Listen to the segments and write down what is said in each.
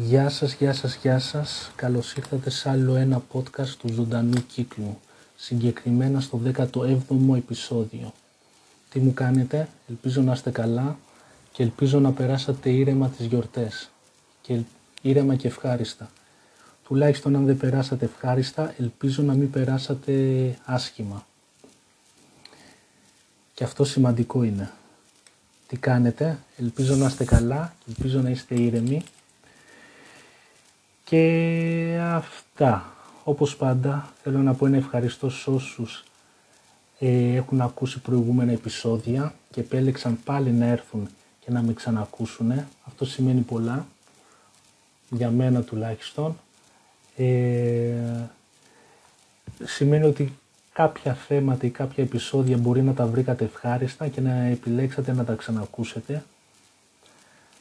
Γεια σας, γεια σας, γεια σας. Καλώς ήρθατε σε άλλο ένα podcast του Ζωντανού Κύκλου. Συγκεκριμένα στο 17ο επεισόδιο. Τι μου κάνετε, ελπίζω να είστε καλά και ελπίζω να περάσατε ήρεμα τις γιορτές. Και ήρεμα και ευχάριστα. Τουλάχιστον αν δεν περάσατε ευχάριστα, ελπίζω να μην περάσατε άσχημα. Και αυτό σημαντικό είναι. Τι κάνετε, ελπίζω να είστε καλά, ελπίζω να είστε ήρεμοι και αυτά. Όπως πάντα θέλω να πω ένα ευχαριστώ σε όσους ε, έχουν ακούσει προηγούμενα επεισόδια και επέλεξαν πάλι να έρθουν και να με ξανακούσουν. Αυτό σημαίνει πολλά, για μένα τουλάχιστον. Ε, σημαίνει ότι κάποια θέματα ή κάποια επεισόδια μπορεί να τα βρήκατε ευχάριστα και να επιλέξατε να τα ξανακούσετε.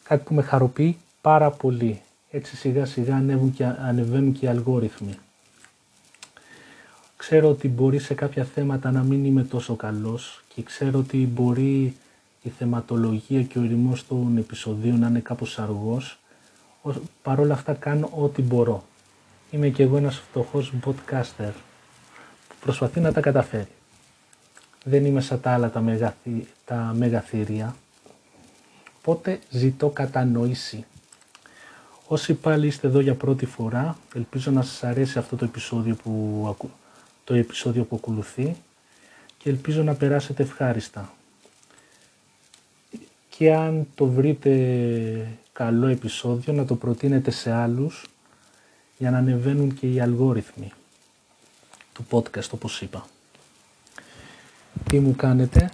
Κάτι που με χαροποιεί πάρα πολύ έτσι σιγά σιγά ανέβουν και, ανεβαίνουν και οι αλγόριθμοι. Ξέρω ότι μπορεί σε κάποια θέματα να μην είμαι τόσο καλός και ξέρω ότι μπορεί η θεματολογία και ο ρημός των επεισοδίων να είναι κάπως αργός. Παρ' όλα αυτά κάνω ό,τι μπορώ. Είμαι και εγώ ένας φτωχός podcaster που προσπαθεί να τα καταφέρει. Δεν είμαι σαν τα άλλα τα, μεγαθύ, τα μεγαθύρια. Οπότε ζητώ κατανόηση. Όσοι πάλι είστε εδώ για πρώτη φορά, ελπίζω να σας αρέσει αυτό το επεισόδιο που, το επεισόδιο που ακολουθεί και ελπίζω να περάσετε ευχάριστα. Και αν το βρείτε καλό επεισόδιο, να το προτείνετε σε άλλους για να ανεβαίνουν και οι αλγόριθμοι του podcast όπως είπα. Τι μου κάνετε,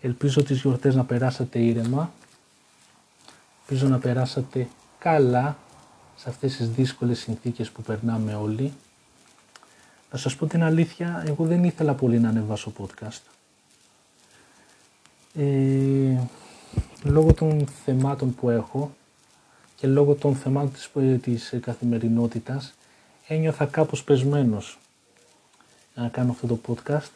ελπίζω τις γιορτές να περάσατε ήρεμα, ελπίζω να περάσατε καλά σε αυτές τις δύσκολες συνθήκες που περνάμε όλοι. Να σας πω την αλήθεια, εγώ δεν ήθελα πολύ να ανεβάσω podcast. Ε, λόγω των θεμάτων που έχω και λόγω των θεμάτων της, της καθημερινότητας ένιωθα κάπως πεσμένος να κάνω αυτό το podcast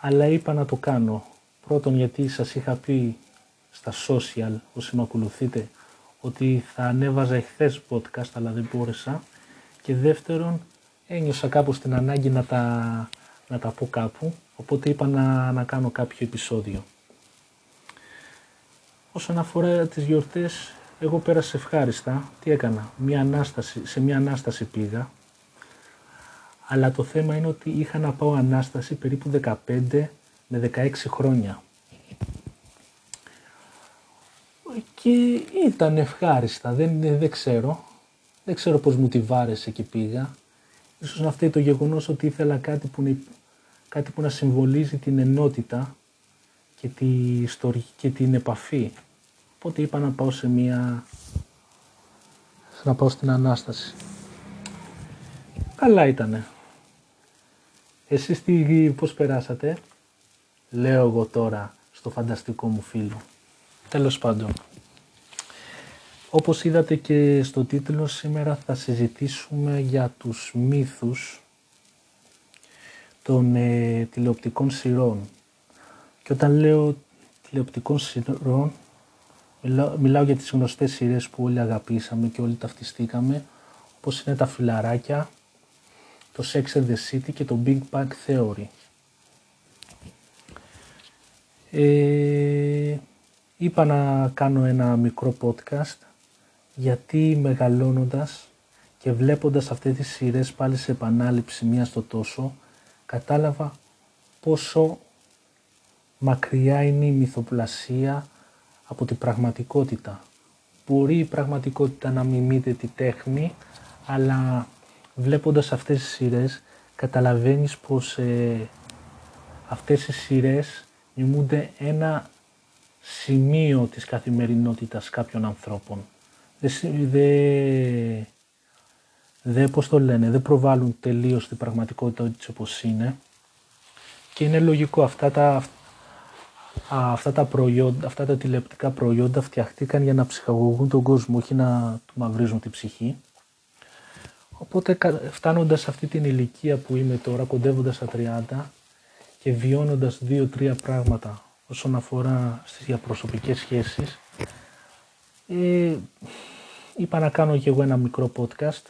αλλά είπα να το κάνω πρώτον γιατί σας είχα πει στα social όσοι με ακολουθείτε ότι θα ανέβαζα εχθές podcast αλλά δεν μπόρεσα και δεύτερον ένιωσα κάπου την ανάγκη να τα, να τα πω κάπου οπότε είπα να, να κάνω κάποιο επεισόδιο. Όσον αφορά τις γιορτές εγώ πέρασα ευχάριστα. Τι έκανα, μια ανάσταση, σε μια ανάσταση πήγα αλλά το θέμα είναι ότι είχα να πάω ανάσταση περίπου 15 με 16 χρόνια. Και ήταν ευχάριστα, δεν, δεν ξέρω. Δεν ξέρω πώς μου τη βάρεσε και πήγα. Ίσως να φταίει το γεγονός ότι ήθελα κάτι που, κάτι που να συμβολίζει την ενότητα και, τη, και την επαφή. Οπότε είπα να πάω σε μια... να πάω στην Ανάσταση. Καλά ήτανε. Εσείς τι, πώς περάσατε; Λέω εγώ τώρα στο φανταστικό μου φίλο. Τέλος πάντων. Όπως είδατε και στο τίτλο σήμερα θα συζητήσουμε για τους μύθους των ε, τηλεοπτικών σειρών. Και όταν λέω τηλεοπτικών σειρών μιλάω, μιλάω για τις γνωστές σειρές που όλοι αγαπήσαμε και όλοι ταυτιστήκαμε όπως είναι τα φιλαράκια, το Sex and the City και το Big Bang Theory. Ε, είπα να κάνω ένα μικρό podcast γιατί μεγαλώνοντας και βλέποντας αυτές τις σειρές πάλι σε επανάληψη μία στο τόσο, κατάλαβα πόσο μακριά είναι η μυθοπλασία από την πραγματικότητα. Μπορεί η πραγματικότητα να μιμείται τη τέχνη, αλλά βλέποντας αυτές τις σειρές καταλαβαίνεις πως ε, αυτές οι σειρές μιμούνται ένα σημείο της καθημερινότητας κάποιων ανθρώπων δεν δε, πώς το λένε, δεν προβάλλουν τελείως την πραγματικότητα έτσι όπως είναι και είναι λογικό αυτά τα, αυτά τα, προϊόντα, αυτά τα τηλεοπτικά προϊόντα φτιαχτήκαν για να ψυχαγωγούν τον κόσμο, όχι να του μαυρίζουν την ψυχή. Οπότε φτάνοντας σε αυτή την ηλικία που είμαι τώρα, κοντεύοντας τα 30 και βιώνοντας δύο-τρία πράγματα όσον αφορά στις διαπροσωπικές σχέσεις, ε, είπα να κάνω και εγώ ένα μικρό podcast,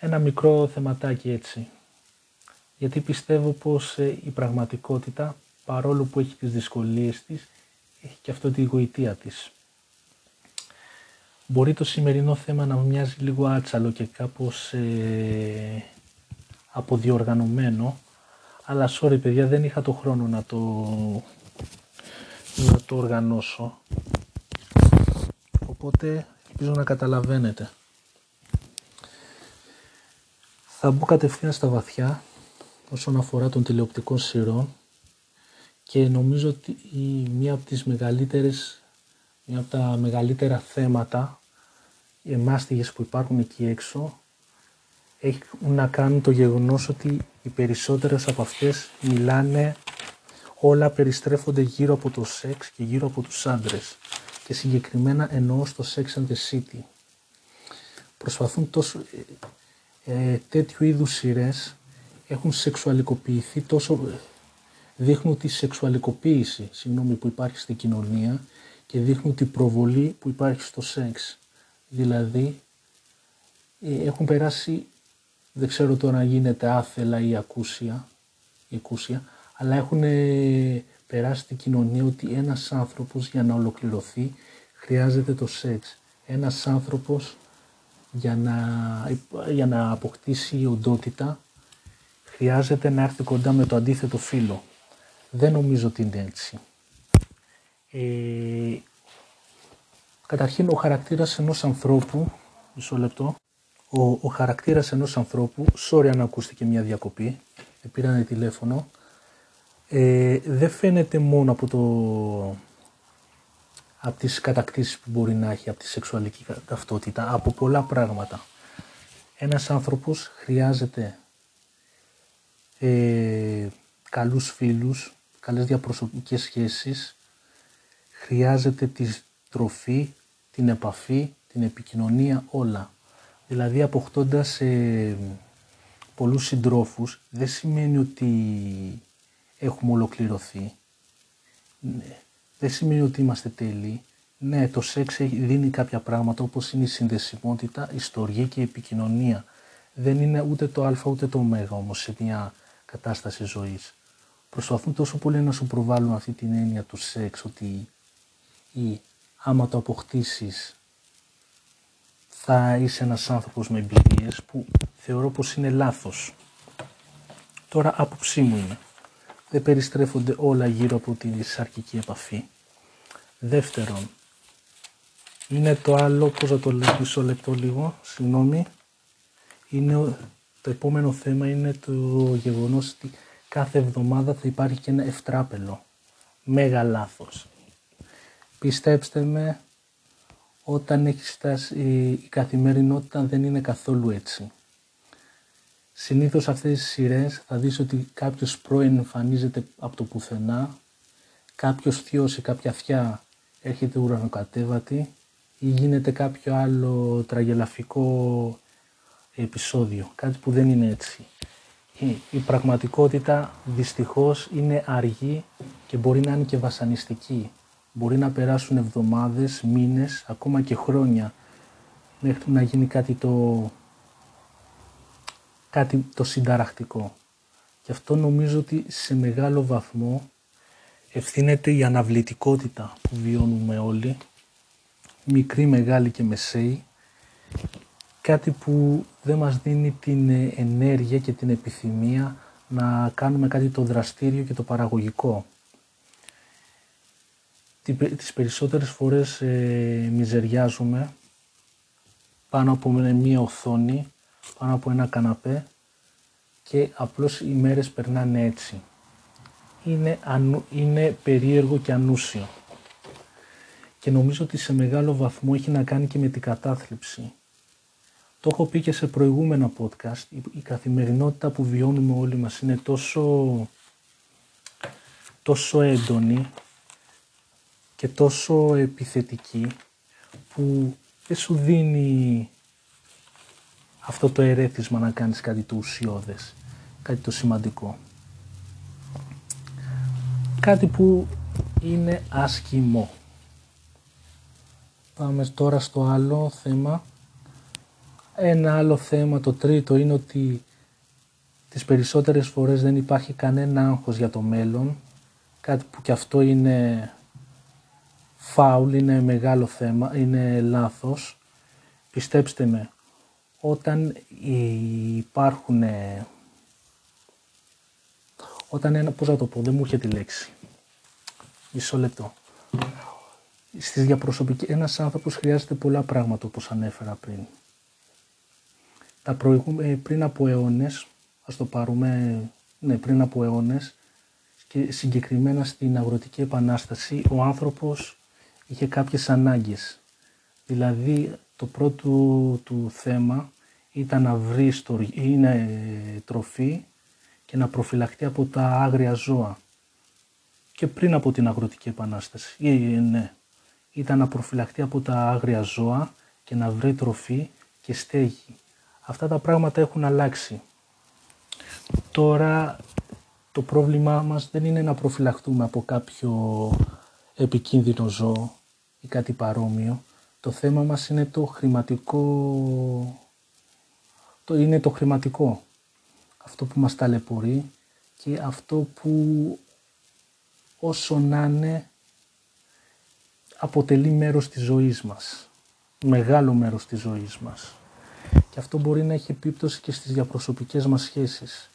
ένα μικρό θεματάκι έτσι. Γιατί πιστεύω πως ε, η πραγματικότητα, παρόλο που έχει τις δυσκολίες της, έχει και αυτό τη γοητεία της. Μπορεί το σημερινό θέμα να μοιάζει λίγο άτσαλο και κάπως ε, αποδιοργανωμένο, αλλά sorry παιδιά δεν είχα το χρόνο να το, να το οργανώσω. Οπότε ελπίζω να καταλαβαίνετε. Θα μπω κατευθείαν στα βαθιά όσον αφορά των τηλεοπτικών σειρών και νομίζω ότι μία από τις μεγαλύτερες μία από τα μεγαλύτερα θέματα εμάστιγες που υπάρχουν εκεί έξω έχει να κάνουν το γεγονός ότι οι περισσότερες από αυτές μιλάνε όλα περιστρέφονται γύρω από το σεξ και γύρω από τους άντρες και συγκεκριμένα εννοώ στο Sex and the City. Προσπαθούν τόσο ε, ε τέτοιου είδους σειρές έχουν σεξουαλικοποιηθεί τόσο δείχνουν τη σεξουαλικοποίηση συγγνώμη, που υπάρχει στην κοινωνία και δείχνουν την προβολή που υπάρχει στο σεξ. Δηλαδή ε, έχουν περάσει, δεν ξέρω τώρα αν γίνεται άθελα ή ακούσια, ή ακούσια αλλά έχουν ε, περάσει την κοινωνία ότι ένας άνθρωπος για να ολοκληρωθεί χρειάζεται το σεξ. Ένας άνθρωπος για να, για να αποκτήσει οντότητα χρειάζεται να έρθει κοντά με το αντίθετο φύλλο. Δεν νομίζω ότι είναι έτσι. Ε, καταρχήν ο χαρακτήρας ενός ανθρώπου, μισό λεπτό, ο, ο χαρακτήρας ενός ανθρώπου, sorry αν ακούστηκε μια διακοπή, πήρανε τηλέφωνο, ε, δεν φαίνεται μόνο από, το, από τις κατακτήσεις που μπορεί να έχει, από τη σεξουαλική ταυτότητα, από πολλά πράγματα. Ένας άνθρωπος χρειάζεται ε, καλούς φίλους, καλές διαπροσωπικές σχέσεις, χρειάζεται τη τροφή, την επαφή, την επικοινωνία, όλα. Δηλαδή αποκτώντας ε, πολλούς συντρόφους δεν σημαίνει ότι έχουμε ολοκληρωθεί. Ναι. Δεν σημαίνει ότι είμαστε τέλειοι. Ναι, το σεξ δίνει κάποια πράγματα όπως είναι η συνδεσιμότητα, η στοργή και η επικοινωνία. Δεν είναι ούτε το α ούτε το ω όμως σε μια κατάσταση ζωής. Προσπαθούν τόσο πολύ να σου προβάλλουν αυτή την έννοια του σεξ ότι ή άμα το αποκτήσεις θα είσαι ένας άνθρωπος με εμπειρίες που θεωρώ πως είναι λάθος. Τώρα άποψή μου είναι δεν περιστρέφονται όλα γύρω από τη σαρκική επαφή. Δεύτερον, είναι το άλλο, πώς θα το λέω, μισό λεπτό λίγο, συγγνώμη, είναι, το επόμενο θέμα είναι το γεγονός ότι κάθε εβδομάδα θα υπάρχει και ένα ευτράπελο. Μέγα λάθος. Πιστέψτε με, όταν έχεις φτάσει η καθημερινότητα δεν είναι καθόλου έτσι. Συνήθως αυτές τις σειρές θα δεις ότι κάποιος πρώην εμφανίζεται από το πουθενά, κάποιος θείος ή κάποια αυτιά έρχεται ουρανοκατέβατη ή γίνεται κάποιο άλλο τραγελαφικό επεισόδιο, κάτι που δεν είναι έτσι. Η, πραγματικότητα δυστυχώς είναι αργή και μπορεί να είναι και βασανιστική. Μπορεί να περάσουν εβδομάδες, μήνες, ακόμα και χρόνια μέχρι να γίνει κάτι το κάτι το συνταρακτικό. Και αυτό νομίζω ότι σε μεγάλο βαθμό ευθύνεται η αναβλητικότητα που βιώνουμε όλοι, μικρή, μεγάλη και μεσαίη, κάτι που δεν μας δίνει την ενέργεια και την επιθυμία να κάνουμε κάτι το δραστήριο και το παραγωγικό. Τις περισσότερες φορές ε, μιζεριάζουμε πάνω από μία οθόνη πάνω από ένα καναπέ και απλώς οι μέρες περνάνε έτσι. Είναι, είναι περίεργο και ανούσιο. Και νομίζω ότι σε μεγάλο βαθμό έχει να κάνει και με την κατάθλιψη. Το έχω πει και σε προηγούμενα podcast, η καθημερινότητα που βιώνουμε όλοι μας είναι τόσο, τόσο έντονη και τόσο επιθετική που δεν σου δίνει αυτό το ερέθισμα να κάνεις κάτι το ουσιώδες, κάτι το σημαντικό. Κάτι που είναι άσχημο. Πάμε τώρα στο άλλο θέμα. Ένα άλλο θέμα, το τρίτο, είναι ότι τις περισσότερες φορές δεν υπάρχει κανένα άγχος για το μέλλον. Κάτι που και αυτό είναι φάουλ, είναι μεγάλο θέμα, είναι λάθος. Πιστέψτε με, όταν υπάρχουν, όταν ένα, πώς θα το πω, δεν μου έρχεται τη λέξη. Μισό λεπτό. Στις διαπροσωπικές, ένας άνθρωπος χρειάζεται πολλά πράγματα όπως ανέφερα πριν. Τα προηγούμε, πριν από αιώνες, ας το πάρουμε, ναι, πριν από αιώνες, και συγκεκριμένα στην αγροτική επανάσταση, ο άνθρωπος είχε κάποιες ανάγκες. Δηλαδή, το πρώτο του θέμα ήταν να βρει στο, είναι τροφή και να προφυλαχτεί από τα άγρια ζώα. Και πριν από την αγροτική επανάσταση, ε, ναι, ήταν να προφυλαχτεί από τα άγρια ζώα και να βρει τροφή και στέγη. Αυτά τα πράγματα έχουν αλλάξει. Τώρα το πρόβλημά μας δεν είναι να προφυλαχτούμε από κάποιο επικίνδυνο ζώο ή κάτι παρόμοιο. Το θέμα μας είναι το χρηματικό, το είναι το χρηματικό. Αυτό που μας ταλαιπωρεί και αυτό που όσο να είναι αποτελεί μέρος της ζωής μας. Μεγάλο μέρος της ζωής μας. Και αυτό μπορεί να έχει επίπτωση και στις διαπροσωπικές μας σχέσεις.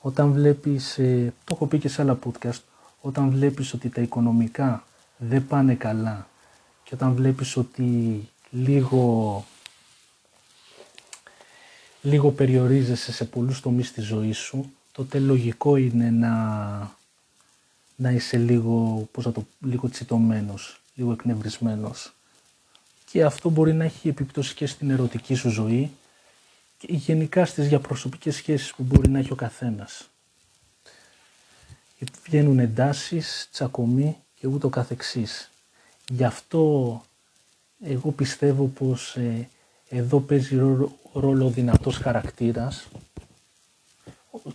Όταν βλέπεις, ε, το έχω πει και σε άλλα podcast, όταν βλέπεις ότι τα οικονομικά δεν πάνε καλά και όταν βλέπεις ότι λίγο, λίγο περιορίζεσαι σε πολλούς τομείς της ζωής σου, τότε λογικό είναι να, να είσαι λίγο, πώς το, λίγο τσιτωμένος, λίγο εκνευρισμένος. Και αυτό μπορεί να έχει επιπτώσεις και στην ερωτική σου ζωή και γενικά στις διαπροσωπικές σχέσεις που μπορεί να έχει ο καθένας. Βγαίνουν εντάσεις, τσακωμοί και ούτω καθεξής. Γι' αυτό εγώ πιστεύω πως ε, εδώ παίζει ρόλο, ρόλο δυνατός χαρακτήρας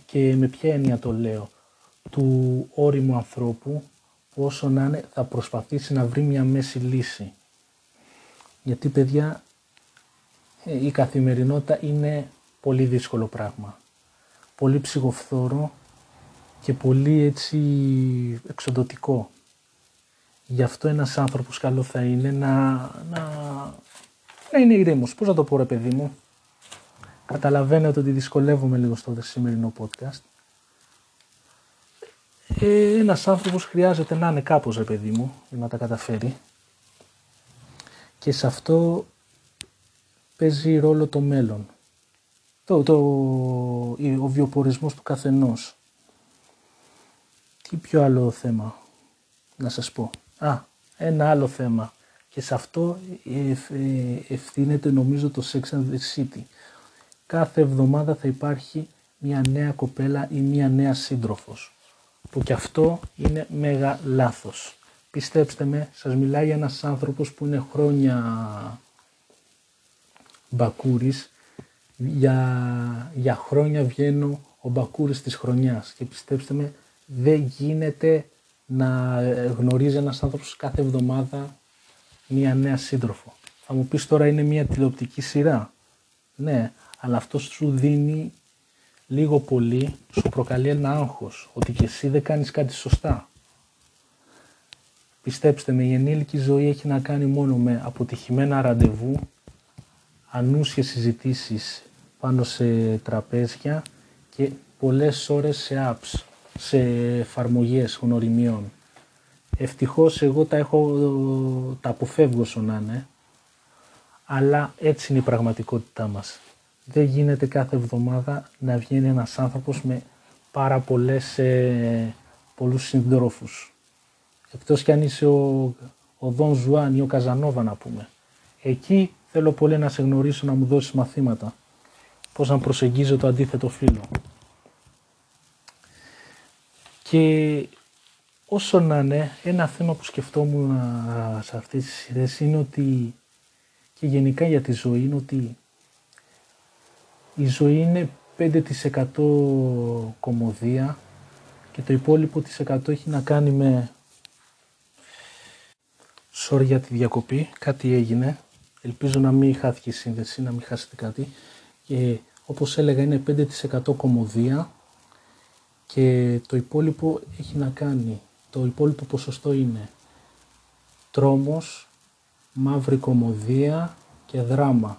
και με ποια έννοια το λέω, του όριμου ανθρώπου που όσο να είναι θα προσπαθήσει να βρει μια μέση λύση. Γιατί παιδιά ε, η καθημερινότητα είναι πολύ δύσκολο πράγμα. Πολύ ψυχοφθόρο και πολύ έτσι εξοντοτικό. Γι' αυτό ένας άνθρωπος καλό θα είναι να, να, να είναι ηρέμος. Πώς να το πω ρε παιδί μου; Καταλαβαίνετε ότι δυσκολεύομαι λίγο στο σημερινό podcast. Ε, ένας άνθρωπος χρειάζεται να είναι κάπως ρε παιδί μου για να τα καταφέρει. Και σε αυτό παίζει ρόλο το μέλλον. Το, το, ο βιοπορισμός του καθενός. Τι πιο άλλο θέμα να σας πω; Α, ένα άλλο θέμα. Και σε αυτό ευθύνεται νομίζω το Sex and the City. Κάθε εβδομάδα θα υπάρχει μια νέα κοπέλα ή μια νέα σύντροφος. Που και αυτό είναι μέγα λάθος. Πιστέψτε με, σας μιλάει ένας άνθρωπος που είναι χρόνια Μπακούρης. Για, για χρόνια βγαίνω ο Μπακούρης της χρονιάς και πιστέψτε με δεν γίνεται να γνωρίζει ένας άνθρωπος κάθε εβδομάδα μία νέα σύντροφο. Θα μου πεις τώρα είναι μία τηλεοπτική σειρά. Ναι, αλλά αυτό σου δίνει λίγο πολύ, σου προκαλεί ένα άγχος, ότι και εσύ δεν κάνεις κάτι σωστά. Πιστέψτε με, η ενήλικη ζωή έχει να κάνει μόνο με αποτυχημένα ραντεβού, ανούσιες συζητήσεις πάνω σε τραπέζια και πολλές ώρες σε apps σε εφαρμογές γνωριμιών. Ευτυχώς εγώ τα έχω, τα αποφεύγω όσο να είναι, αλλά έτσι είναι η πραγματικότητά μας. Δεν γίνεται κάθε εβδομάδα να βγαίνει ένας άνθρωπος με πάρα πολλές, ε, πολλούς συντρόφους. Εκτός κι αν είσαι ο, ο Δον Ζουάν ή ο Καζανόβα να πούμε. Εκεί θέλω πολύ να σε γνωρίσω να μου δώσεις μαθήματα. Πώς να προσεγγίζω το αντίθετο φύλο. Και όσο να είναι, ένα θέμα που σκεφτόμουν σε αυτές τις σειρές είναι ότι και γενικά για τη ζωή είναι ότι η ζωή είναι 5% κωμωδία και το υπόλοιπο της 100 έχει να κάνει με Sorry για τη διακοπή, κάτι έγινε. Ελπίζω να μην χάθηκε η σύνδεση, να μην χάσετε κάτι. Και όπως έλεγα είναι 5% κομμωδία και το υπόλοιπο έχει να κάνει. Το υπόλοιπο ποσοστό είναι τρόμος, μαύρη κομμωδία και δράμα.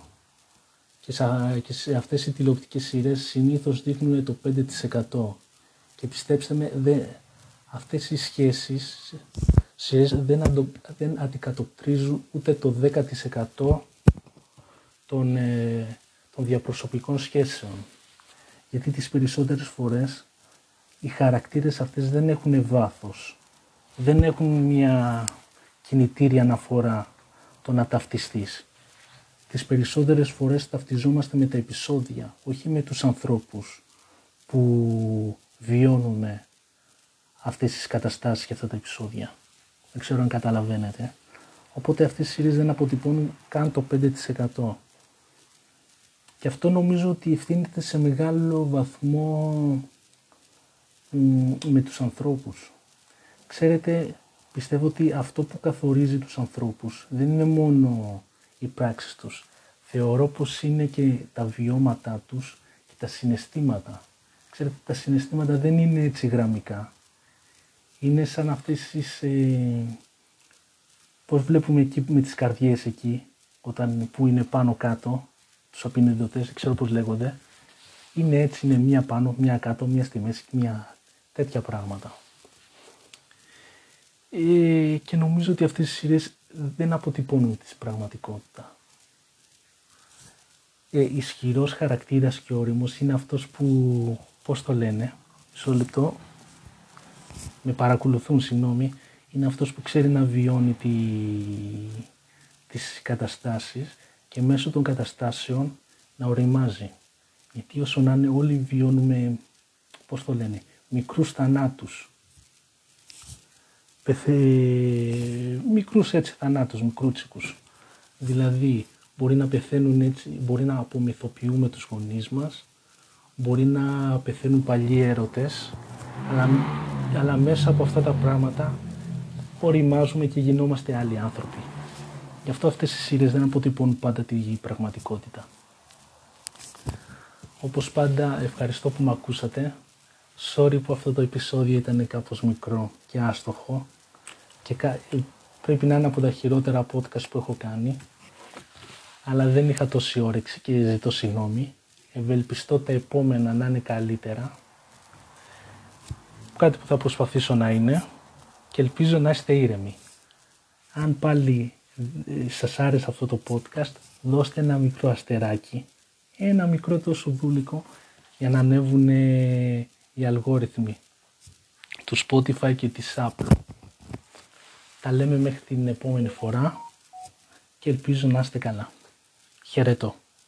Και σε αυτές οι τηλεοπτικές σειρές συνήθως δείχνουν το 5%. Και πιστέψτε με, δε, αυτές οι σχέσεις δεν, αντο, δεν αντικατοπτρίζουν ούτε το 10% των, ε, των διαπροσωπικών σχέσεων. Γιατί τις περισσότερες φορές οι χαρακτήρες αυτές δεν έχουν βάθος. Δεν έχουν μια κινητήρια αναφορά το να ταυτιστείς. Τις περισσότερες φορές ταυτιζόμαστε με τα επεισόδια, όχι με τους ανθρώπους που βιώνουν αυτές τις καταστάσεις και αυτά τα επεισόδια. Δεν ξέρω αν καταλαβαίνετε. Οπότε αυτές οι σειρές δεν αποτυπώνουν καν το 5%. Και αυτό νομίζω ότι ευθύνεται σε μεγάλο βαθμό με τους ανθρώπους. Ξέρετε, πιστεύω ότι αυτό που καθορίζει τους ανθρώπους δεν είναι μόνο οι πράξεις τους. Θεωρώ πως είναι και τα βιώματά τους και τα συναισθήματα. Ξέρετε, τα συναισθήματα δεν είναι έτσι γραμμικά είναι σαν αυτές τις, ε, πώς βλέπουμε εκεί με τις καρδιές εκεί, όταν, που είναι πάνω κάτω, τους απεινεδωτές, δεν ξέρω πώς λέγονται, είναι έτσι, είναι μία πάνω, μία κάτω, μία στη μέση, μία τέτοια πράγματα. Ε, και νομίζω ότι αυτές οι σειρές δεν αποτυπώνουν τη πραγματικότητα. Ε, ισχυρός χαρακτήρας και όριμος είναι αυτός που, πώς το λένε, μισό λεπτό, με παρακολουθούν, συγγνώμη, είναι αυτός που ξέρει να βιώνει τη, τις καταστάσεις και μέσω των καταστάσεων να οριμάζει. Γιατί όσο να είναι όλοι βιώνουμε, πώς το λένε, μικρούς θανάτους. Πεθε... Μικρούς έτσι θανάτους, μικρούτσικους. Δηλαδή, μπορεί να πεθαίνουν έτσι, μπορεί να απομυθοποιούμε τους γονείς μας, μπορεί να πεθαίνουν παλιοί έρωτες, αλλά αλλά μέσα από αυτά τα πράγματα οριμάζουμε και γινόμαστε άλλοι άνθρωποι. Γι' αυτό αυτές οι σειρές δεν αποτυπώνουν πάντα τη πραγματικότητα. Όπως πάντα ευχαριστώ που με ακούσατε. Sorry που αυτό το επεισόδιο ήταν κάπως μικρό και άστοχο και πρέπει να είναι από τα χειρότερα podcast που έχω κάνει αλλά δεν είχα τόση όρεξη και ζητώ συγγνώμη. Ευελπιστώ τα επόμενα να είναι καλύτερα κάτι που θα προσπαθήσω να είναι και ελπίζω να είστε ήρεμοι. Αν πάλι ε, σας άρεσε αυτό το podcast, δώστε ένα μικρό αστεράκι, ένα μικρό τόσο δούλικο για να ανέβουν οι αλγόριθμοι του Spotify και της Apple. Τα λέμε μέχρι την επόμενη φορά και ελπίζω να είστε καλά. Χαιρετώ.